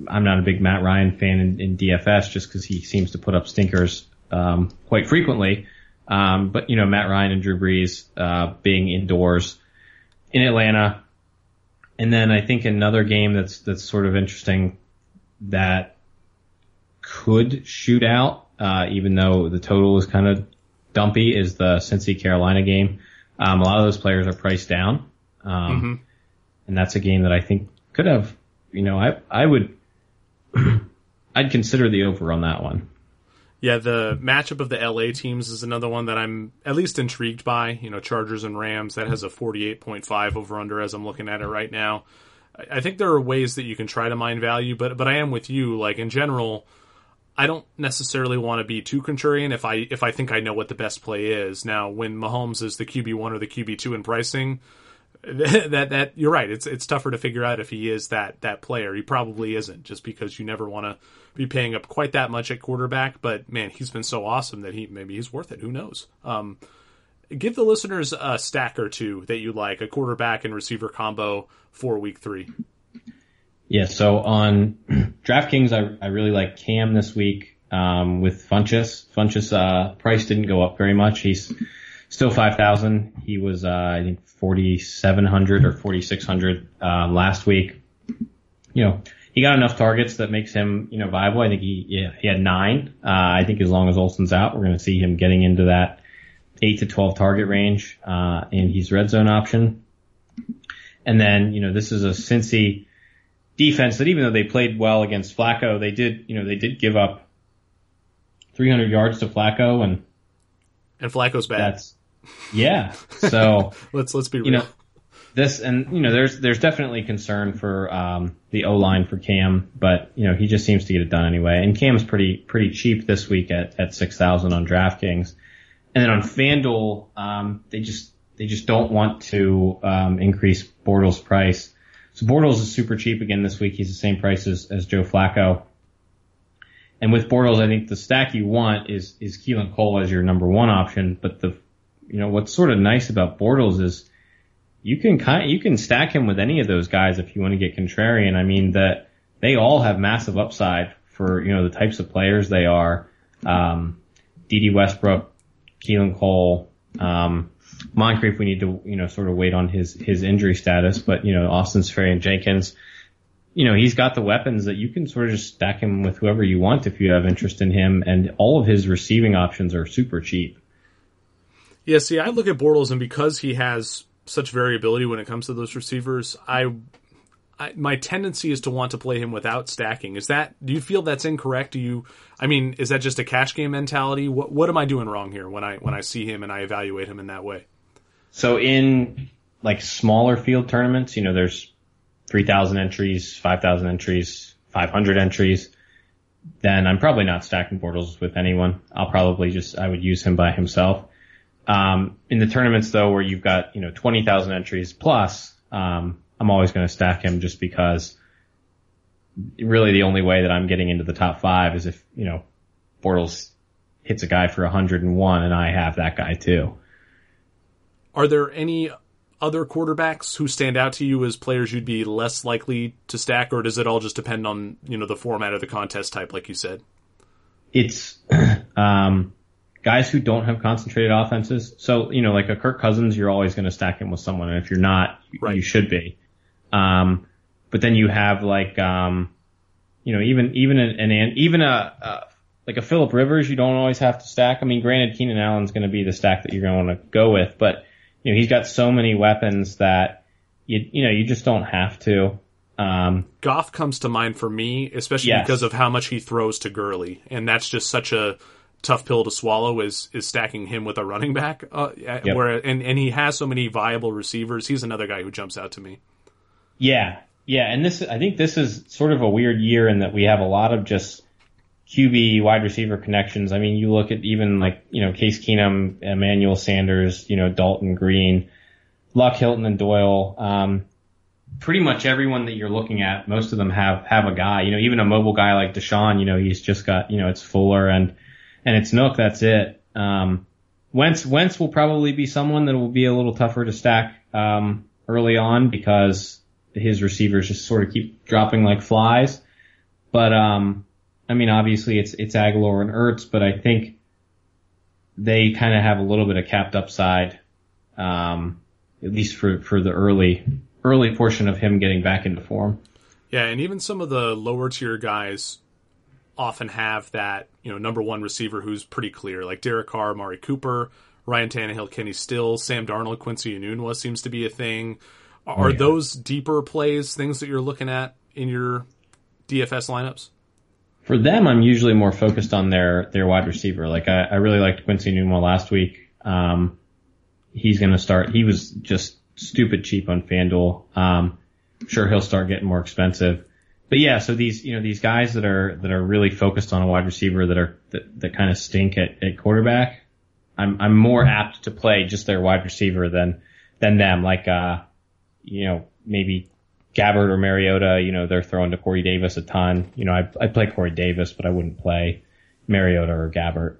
I'm not a big Matt Ryan fan in, in DFS just because he seems to put up stinkers um, quite frequently. Um, but you know, Matt Ryan and Drew Brees uh, being indoors in Atlanta, and then I think another game that's that's sort of interesting that could shoot out, uh, even though the total is kind of dumpy, is the Cincy Carolina game. Um, a lot of those players are priced down. Um, mm-hmm. and that's a game that I think could have, you know, I, I would, I'd consider the over on that one. Yeah, the matchup of the LA teams is another one that I'm at least intrigued by. You know, Chargers and Rams, that has a 48.5 over under as I'm looking at it right now. I think there are ways that you can try to mine value, but but I am with you. Like in general, I don't necessarily want to be too contrarian if I if I think I know what the best play is. Now, when Mahomes is the QB one or the QB two in pricing, that that you're right. It's it's tougher to figure out if he is that that player. He probably isn't, just because you never want to be paying up quite that much at quarterback. But man, he's been so awesome that he maybe he's worth it. Who knows? Um, give the listeners a stack or two that you like, a quarterback and receiver combo for week three. Yeah, so on DraftKings, I, I really like Cam this week um, with Funchess. Funchess uh, price didn't go up very much. He's still five thousand. He was uh, I think forty seven hundred or forty six hundred um, last week. You know, he got enough targets that makes him you know viable. I think he yeah, he had nine. Uh, I think as long as Olsen's out, we're going to see him getting into that eight to twelve target range, uh, and he's red zone option. And then you know this is a Cincy defense that even though they played well against Flacco, they did, you know, they did give up 300 yards to Flacco and and Flacco's bad. That's yeah. So let's let's be real. You know, this and you know there's there's definitely concern for um, the O line for Cam, but you know he just seems to get it done anyway. And Cam's pretty pretty cheap this week at at six thousand on DraftKings, and then on FanDuel um, they just they just don't want to um, increase Bortles' price. So Bortles is super cheap again this week. He's the same price as, as Joe Flacco. And with Bortles, I think the stack you want is, is Keelan Cole as your number one option. But the, you know, what's sort of nice about Bortles is you can kind, you can stack him with any of those guys if you want to get contrarian. I mean that they all have massive upside for, you know, the types of players they are. Um, Dede Westbrook, Keelan Cole, um, Moncrief, we need to, you know, sort of wait on his, his injury status, but, you know, Austin Seferian-Jenkins, you know, he's got the weapons that you can sort of just stack him with whoever you want if you have interest in him, and all of his receiving options are super cheap. Yeah, see, I look at Bortles, and because he has such variability when it comes to those receivers, I, I, my tendency is to want to play him without stacking. Is that? Do you feel that's incorrect? Do you? I mean, is that just a cash game mentality? What What am I doing wrong here when I when I see him and I evaluate him in that way? So in like smaller field tournaments, you know, there's 3,000 entries, 5,000 entries, 500 entries. Then I'm probably not stacking Bortles with anyone. I'll probably just, I would use him by himself. Um, in the tournaments though, where you've got, you know, 20,000 entries plus, um, I'm always going to stack him just because really the only way that I'm getting into the top five is if, you know, Bortles hits a guy for 101 and I have that guy too. Are there any other quarterbacks who stand out to you as players you'd be less likely to stack, or does it all just depend on you know the format of the contest type, like you said? It's um, guys who don't have concentrated offenses. So you know, like a Kirk Cousins, you're always going to stack him with someone, and if you're not, right. you should be. Um, but then you have like um, you know, even even an, an even a, a like a Philip Rivers, you don't always have to stack. I mean, granted, Keenan Allen's going to be the stack that you're going to want to go with, but you know, he's got so many weapons that you, you know, you just don't have to. Um, Goff comes to mind for me, especially yes. because of how much he throws to Gurley, and that's just such a tough pill to swallow. Is is stacking him with a running back, uh, yep. where and and he has so many viable receivers. He's another guy who jumps out to me. Yeah, yeah, and this I think this is sort of a weird year in that we have a lot of just QB wide receiver connections. I mean, you look at even like, you know, Case Keenum, Emmanuel Sanders, you know, Dalton Green, Luck, Hilton, and Doyle. Um, pretty much everyone that you're looking at, most of them have, have a guy, you know, even a mobile guy like Deshaun, you know, he's just got, you know, it's Fuller and, and it's Nuk. That's it. Um, Wentz, Wentz will probably be someone that will be a little tougher to stack, um, early on because his receivers just sort of keep dropping like flies. But, um, I mean, obviously it's it's Agholor and Ertz, but I think they kind of have a little bit of capped upside, um, at least for for the early early portion of him getting back into form. Yeah, and even some of the lower tier guys often have that you know number one receiver who's pretty clear, like Derek Carr, Amari Cooper, Ryan Tannehill, Kenny Stills, Sam Darnold, Quincy Enunwa seems to be a thing. Are oh, yeah. those deeper plays things that you're looking at in your DFS lineups? For them, I'm usually more focused on their their wide receiver. Like I, I really liked Quincy Enunwa last week. Um, he's going to start. He was just stupid cheap on FanDuel. Um, I'm sure he'll start getting more expensive. But yeah, so these you know these guys that are that are really focused on a wide receiver that are that, that kind of stink at, at quarterback. I'm I'm more apt to play just their wide receiver than than them. Like uh, you know maybe Gabbert or Mariota, you know, they're throwing to Corey Davis a ton. You know, I I play Corey Davis, but I wouldn't play Mariota or Gabbert.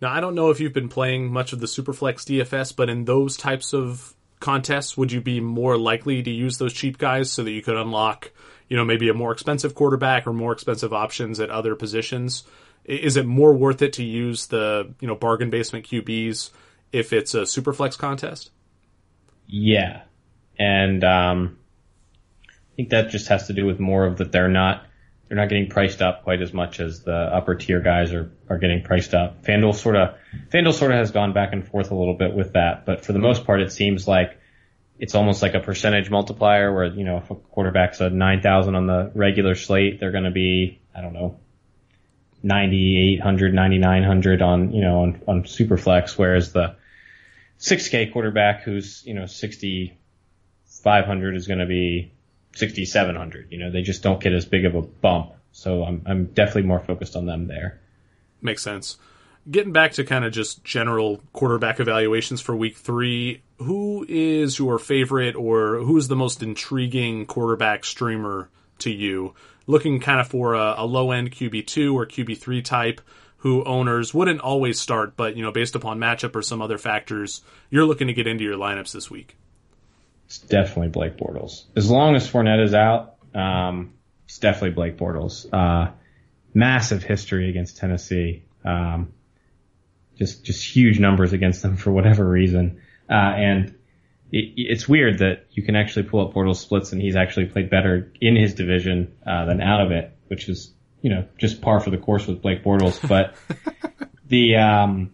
Now, I don't know if you've been playing much of the Superflex DFS, but in those types of contests, would you be more likely to use those cheap guys so that you could unlock, you know, maybe a more expensive quarterback or more expensive options at other positions? Is it more worth it to use the, you know, bargain basement QBs if it's a Superflex contest? Yeah. And um I think that just has to do with more of that they're not they're not getting priced up quite as much as the upper tier guys are are getting priced up. FanDuel sort of FanDuel sort of has gone back and forth a little bit with that, but for the most part, it seems like it's almost like a percentage multiplier where you know if a quarterback's a nine thousand on the regular slate, they're going to be I don't know. 9800 9900 on you know on on superflex whereas the 6k quarterback who's you know 6500 is going to be 6700. You know, they just don't get as big of a bump. So I'm, I'm definitely more focused on them there. Makes sense. Getting back to kind of just general quarterback evaluations for week three, who is your favorite or who's the most intriguing quarterback streamer to you? Looking kind of for a, a low end QB2 or QB3 type who owners wouldn't always start, but you know, based upon matchup or some other factors, you're looking to get into your lineups this week it's definitely Blake Bortles. As long as Fournette is out, um, it's definitely Blake Bortles. Uh, massive history against Tennessee. Um, just just huge numbers against them for whatever reason. Uh, and it, it's weird that you can actually pull up Bortles splits and he's actually played better in his division uh, than out of it, which is you know just par for the course with Blake Bortles. But the um,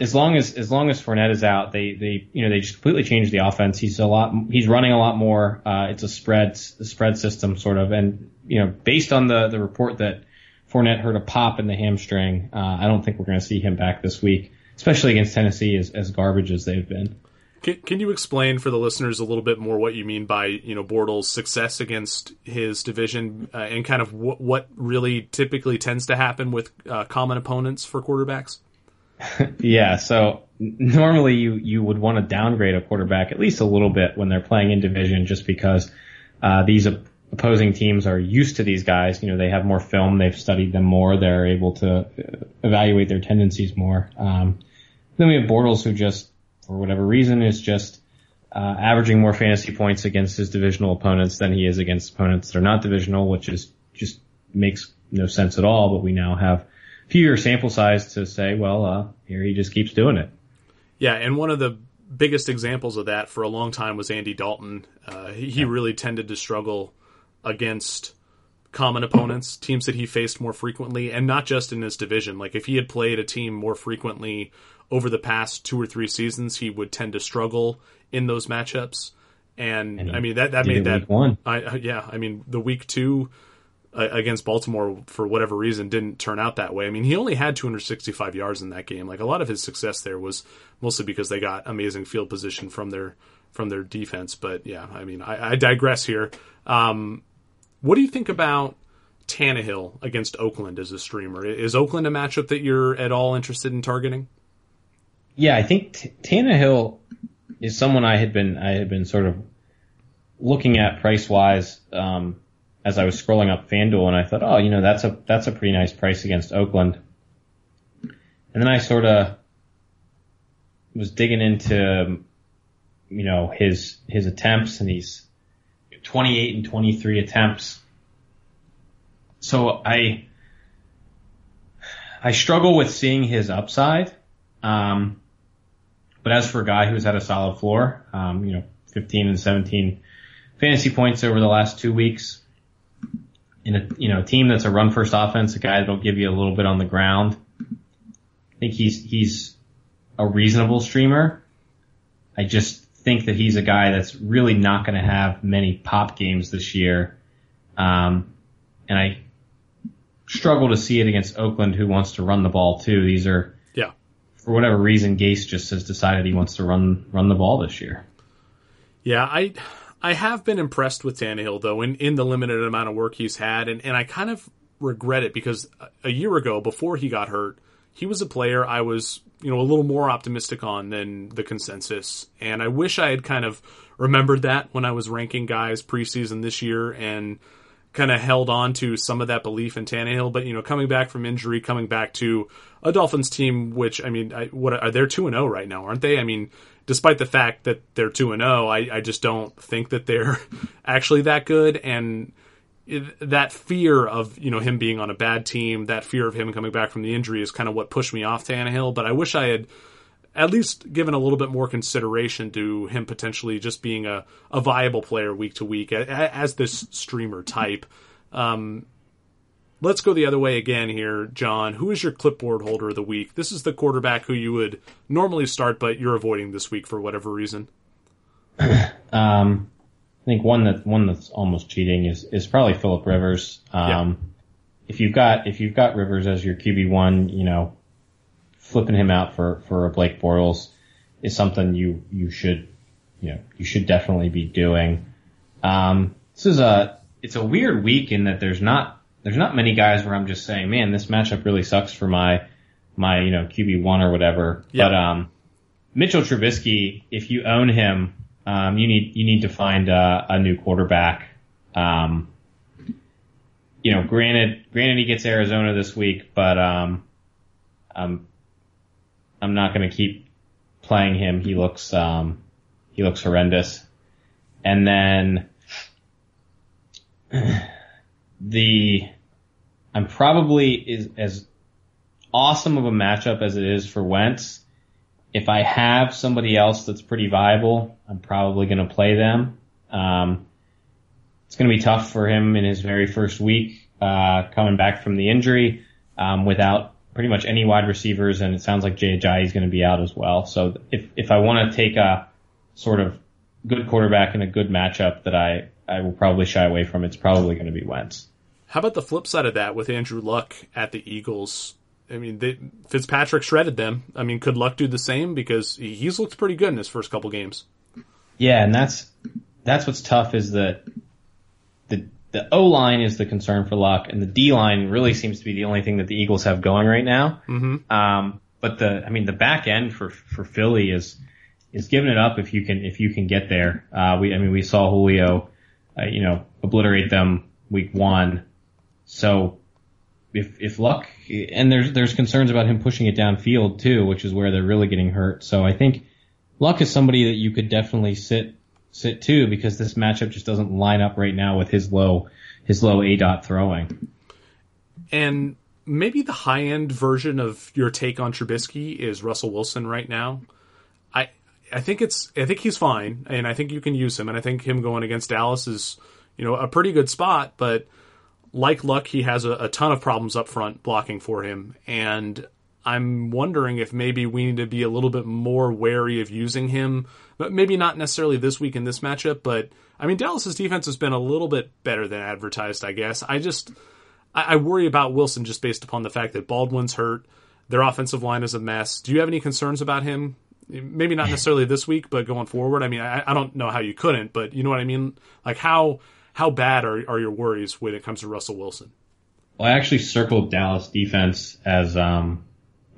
as long as as long as Fournette is out, they they you know they just completely change the offense. He's a lot he's running a lot more. Uh, it's a spread a spread system sort of, and you know based on the the report that Fournette heard a pop in the hamstring, uh, I don't think we're going to see him back this week, especially against Tennessee as as garbage as they've been. Can, can you explain for the listeners a little bit more what you mean by you know Bortles' success against his division uh, and kind of what, what really typically tends to happen with uh, common opponents for quarterbacks? yeah, so normally you you would want to downgrade a quarterback at least a little bit when they're playing in division, just because uh, these opposing teams are used to these guys. You know, they have more film, they've studied them more, they're able to uh, evaluate their tendencies more. Um, then we have Bortles, who just for whatever reason is just uh, averaging more fantasy points against his divisional opponents than he is against opponents that are not divisional, which is just makes no sense at all. But we now have fewer sample size to say, well, uh, here he just keeps doing it. Yeah, and one of the biggest examples of that for a long time was Andy Dalton. Uh, he, he really tended to struggle against common opponents, teams that he faced more frequently, and not just in his division. Like if he had played a team more frequently over the past two or three seasons, he would tend to struggle in those matchups. And, and I mean that that made that one. I yeah, I mean the week two against Baltimore for whatever reason didn't turn out that way. I mean, he only had 265 yards in that game. Like a lot of his success there was mostly because they got amazing field position from their from their defense. But yeah, I mean, I, I digress here. Um, what do you think about Tannehill against Oakland as a streamer? Is Oakland a matchup that you're at all interested in targeting? Yeah, I think T- Tannehill is someone I had been I had been sort of looking at price wise. Um, as I was scrolling up FanDuel and I thought, oh, you know, that's a that's a pretty nice price against Oakland. And then I sort of was digging into, you know, his his attempts and he's 28 and 23 attempts. So I I struggle with seeing his upside. Um, but as for a guy who's had a solid floor, um, you know, 15 and 17 fantasy points over the last two weeks, in a you know a team that's a run first offense, a guy that'll give you a little bit on the ground. I think he's he's a reasonable streamer. I just think that he's a guy that's really not going to have many pop games this year. Um, and I struggle to see it against Oakland, who wants to run the ball too. These are, yeah, for whatever reason, Gase just has decided he wants to run run the ball this year. Yeah, I I have been impressed with Tannehill though in, in the limited amount of work he's had, and, and I kind of regret it because a year ago, before he got hurt, he was a player I was you know a little more optimistic on than the consensus, and I wish I had kind of remembered that when I was ranking guys preseason this year and kind of held on to some of that belief in Tannehill. But you know, coming back from injury, coming back to a Dolphins team, which I mean, I, what are they two and zero oh right now, aren't they? I mean, despite the fact that they're two and zero, oh, I, I just don't think that they're actually that good. And that fear of you know him being on a bad team, that fear of him coming back from the injury, is kind of what pushed me off Tannehill. But I wish I had at least given a little bit more consideration to him potentially just being a, a viable player week to week as this streamer type. Um, let's go the other way again here, John. Who is your clipboard holder of the week? This is the quarterback who you would normally start, but you're avoiding this week for whatever reason. Um, I think one that one that's almost cheating is is probably Philip Rivers. Um, yeah. If you've got if you've got Rivers as your QB one, you know flipping him out for for a Blake Bortles is something you you should you know you should definitely be doing. Um, this is a it's a weird week in that there's not there's not many guys where I'm just saying, man, this matchup really sucks for my my you know QB one or whatever. Yep. But um, Mitchell Trubisky, if you own him, um, you need you need to find a, a new quarterback. Um, you know, granted, granted he gets Arizona this week, but um, I'm I'm not going to keep playing him. He looks um, he looks horrendous. And then the I'm probably is as awesome of a matchup as it is for Wentz. If I have somebody else that's pretty viable, I'm probably going to play them. Um, it's going to be tough for him in his very first week uh, coming back from the injury um, without pretty much any wide receivers, and it sounds like Jay Ajayi is going to be out as well. So if if I want to take a sort of good quarterback in a good matchup that I I will probably shy away from, it's probably going to be Wentz. How about the flip side of that with Andrew Luck at the Eagles? I mean, they, Fitzpatrick shredded them. I mean, could Luck do the same because he's looked pretty good in his first couple games? Yeah, and that's that's what's tough is that the the O line is the concern for Luck, and the D line really seems to be the only thing that the Eagles have going right now. Mm-hmm. Um, but the, I mean, the back end for for Philly is is giving it up if you can if you can get there. Uh, we, I mean, we saw Julio, uh, you know, obliterate them week one. So if if Luck and there's there's concerns about him pushing it downfield too, which is where they're really getting hurt. So I think Luck is somebody that you could definitely sit sit too because this matchup just doesn't line up right now with his low his low aDOT throwing. And maybe the high end version of your take on Trubisky is Russell Wilson right now. I I think it's I think he's fine and I think you can use him and I think him going against Dallas is you know a pretty good spot, but like Luck, he has a, a ton of problems up front blocking for him, and I'm wondering if maybe we need to be a little bit more wary of using him. But maybe not necessarily this week in this matchup, but I mean Dallas's defense has been a little bit better than advertised, I guess. I just I, I worry about Wilson just based upon the fact that Baldwin's hurt. Their offensive line is a mess. Do you have any concerns about him? Maybe not necessarily this week, but going forward. I mean, I, I don't know how you couldn't, but you know what I mean. Like how how bad are are your worries when it comes to Russell Wilson? Well, I actually circled Dallas defense as um,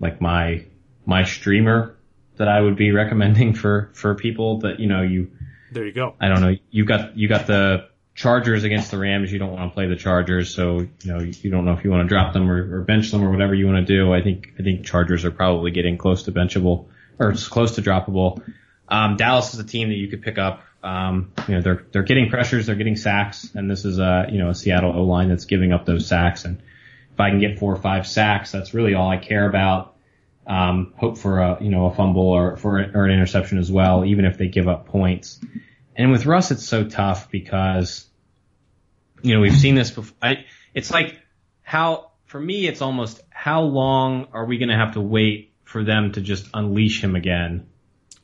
like my my streamer that I would be recommending for for people that you know you. There you go. I don't know. You got you got the Chargers against the Rams. You don't want to play the Chargers, so you know you don't know if you want to drop them or, or bench them or whatever you want to do. I think I think Chargers are probably getting close to benchable or close to droppable. Um, Dallas is a team that you could pick up. Um, you know they're they're getting pressures, they're getting sacks, and this is a you know a Seattle O line that's giving up those sacks and if I can get four or five sacks, that's really all I care about. Um, hope for a you know a fumble or for or an interception as well, even if they give up points. And with Russ, it's so tough because you know we've seen this before. I, it's like how for me, it's almost how long are we going to have to wait for them to just unleash him again?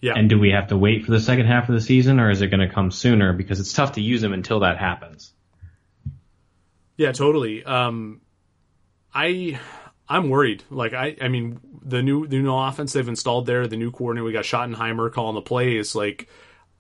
Yeah. And do we have to wait for the second half of the season, or is it going to come sooner? Because it's tough to use him until that happens. Yeah, totally. Um, I I'm worried. Like I I mean the new the new offense they've installed there, the new coordinator we got Schottenheimer calling the plays. Like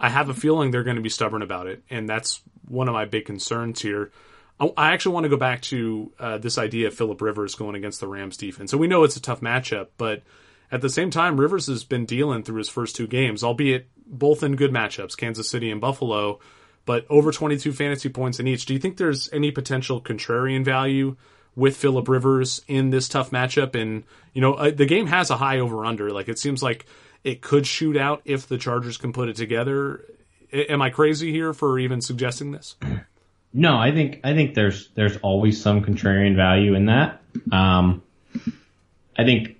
I have a feeling they're going to be stubborn about it, and that's one of my big concerns here. I, I actually want to go back to uh, this idea of Philip Rivers going against the Rams defense. So we know it's a tough matchup, but at the same time, Rivers has been dealing through his first two games, albeit both in good matchups, Kansas City and Buffalo but over 22 fantasy points in each. Do you think there's any potential contrarian value with Philip Rivers in this tough matchup? And you know, uh, the game has a high over under. Like it seems like it could shoot out if the Chargers can put it together. Am I crazy here for even suggesting this? No, I think I think there's there's always some contrarian value in that. Um, I think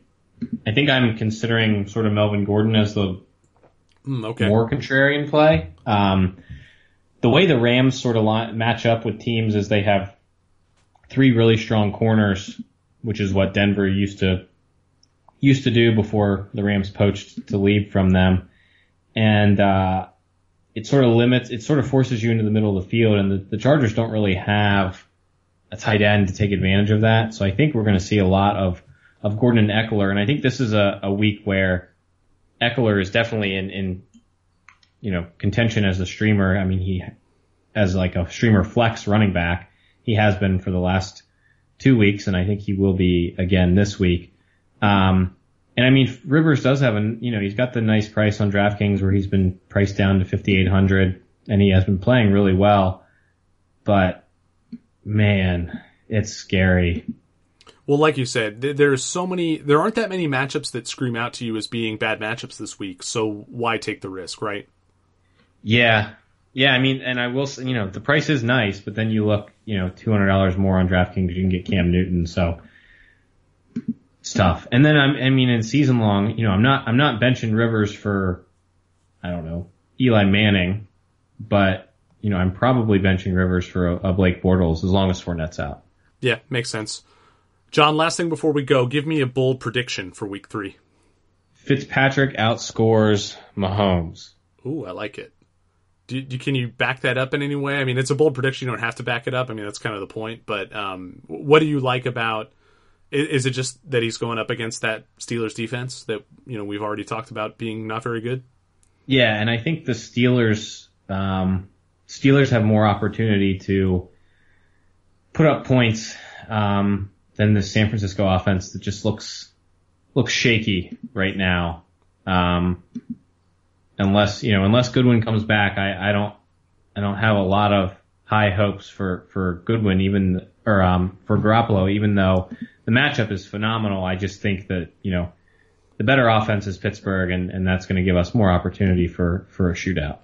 I think I'm considering sort of Melvin Gordon as the Mm, okay. more contrarian play. Um, the way the Rams sort of line, match up with teams is they have three really strong corners, which is what Denver used to used to do before the Rams poached Talib from them, and uh, it sort of limits, it sort of forces you into the middle of the field, and the, the Chargers don't really have a tight end to take advantage of that. So I think we're going to see a lot of of Gordon and Ekeler, and I think this is a, a week where Ekeler is definitely in, in you know contention as a streamer. I mean, he as like a streamer flex running back, he has been for the last two weeks, and I think he will be again this week. Um, and I mean, Rivers does have a you know he's got the nice price on DraftKings where he's been priced down to 5800, and he has been playing really well. But man, it's scary. Well, like you said, th- there's so many. There aren't that many matchups that scream out to you as being bad matchups this week. So why take the risk, right? Yeah. Yeah, I mean, and I will say, you know, the price is nice, but then you look, you know, $200 more on DraftKings, you can get Cam Newton, so it's tough. And then I'm, I mean, in season long, you know, I'm not, I'm not benching Rivers for, I don't know, Eli Manning, but, you know, I'm probably benching Rivers for a, a Blake Bortles as long as Fournette's out. Yeah, makes sense. John, last thing before we go, give me a bold prediction for week three. Fitzpatrick outscores Mahomes. Ooh, I like it. Do, do, can you back that up in any way? I mean, it's a bold prediction. You don't have to back it up. I mean, that's kind of the point. But um, what do you like about? Is, is it just that he's going up against that Steelers defense that you know we've already talked about being not very good? Yeah, and I think the Steelers um, Steelers have more opportunity to put up points um, than the San Francisco offense that just looks looks shaky right now. Um, unless you know, unless Goodwin comes back, I, I don't I don't have a lot of high hopes for for Goodwin, even or um, for Garoppolo, even though the matchup is phenomenal. I just think that you know the better offense is Pittsburgh, and, and that's going to give us more opportunity for for a shootout.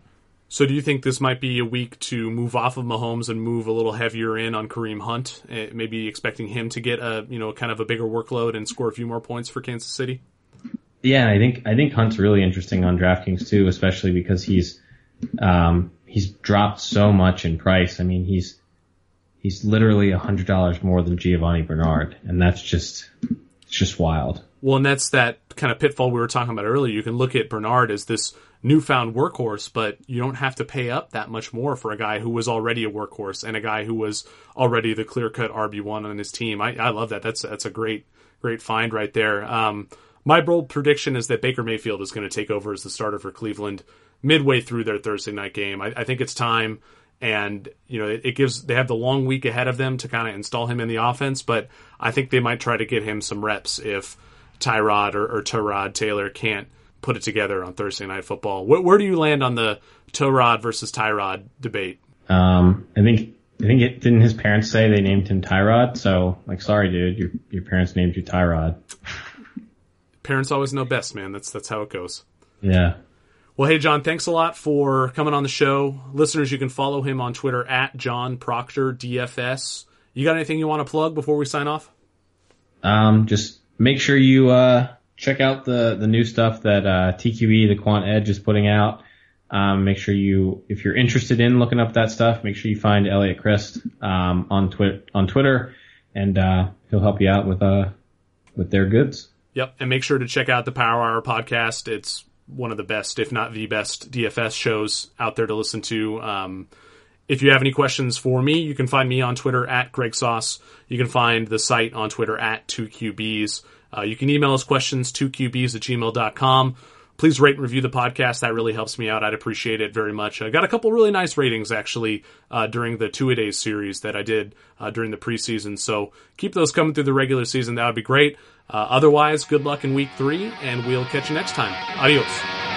So, do you think this might be a week to move off of Mahomes and move a little heavier in on Kareem Hunt? Maybe expecting him to get a you know kind of a bigger workload and score a few more points for Kansas City. Yeah, I think I think Hunt's really interesting on DraftKings too, especially because he's um, he's dropped so much in price. I mean, he's he's literally a hundred dollars more than Giovani Bernard, and that's just it's just wild. Well, and that's that kind of pitfall we were talking about earlier. You can look at Bernard as this newfound workhorse, but you don't have to pay up that much more for a guy who was already a workhorse and a guy who was already the clear cut RB one on his team. I, I love that. That's that's a great great find right there. Um, my bold prediction is that Baker Mayfield is going to take over as the starter for Cleveland midway through their Thursday night game. I, I think it's time, and you know it, gives they have the long week ahead of them to kind of install him in the offense. But I think they might try to get him some reps if Tyrod or, or Tyrod Taylor can't put it together on Thursday night football. Where, where do you land on the Tyrod versus Tyrod debate? Um, I think I think it didn't his parents say they named him Tyrod. So like, sorry, dude, your your parents named you Tyrod. Parents always know best, man. That's that's how it goes. Yeah. Well, hey, John, thanks a lot for coming on the show. Listeners, you can follow him on Twitter at John Proctor DFS. You got anything you want to plug before we sign off? Um, just make sure you uh, check out the the new stuff that uh, TQE, the Quant Edge, is putting out. Um, make sure you, if you're interested in looking up that stuff, make sure you find Elliot Christ um, on on Twitter, and uh, he'll help you out with uh with their goods. Yep, and make sure to check out the Power Hour podcast. It's one of the best, if not the best, DFS shows out there to listen to. Um, if you have any questions for me, you can find me on Twitter at Greg Sauce. You can find the site on Twitter at 2QBs. Uh, you can email us questions, 2QBs at gmail.com. Please rate and review the podcast. That really helps me out. I'd appreciate it very much. I got a couple really nice ratings actually uh, during the two a days series that I did uh, during the preseason. So keep those coming through the regular season. That would be great. Uh, otherwise, good luck in week three, and we'll catch you next time. Adios.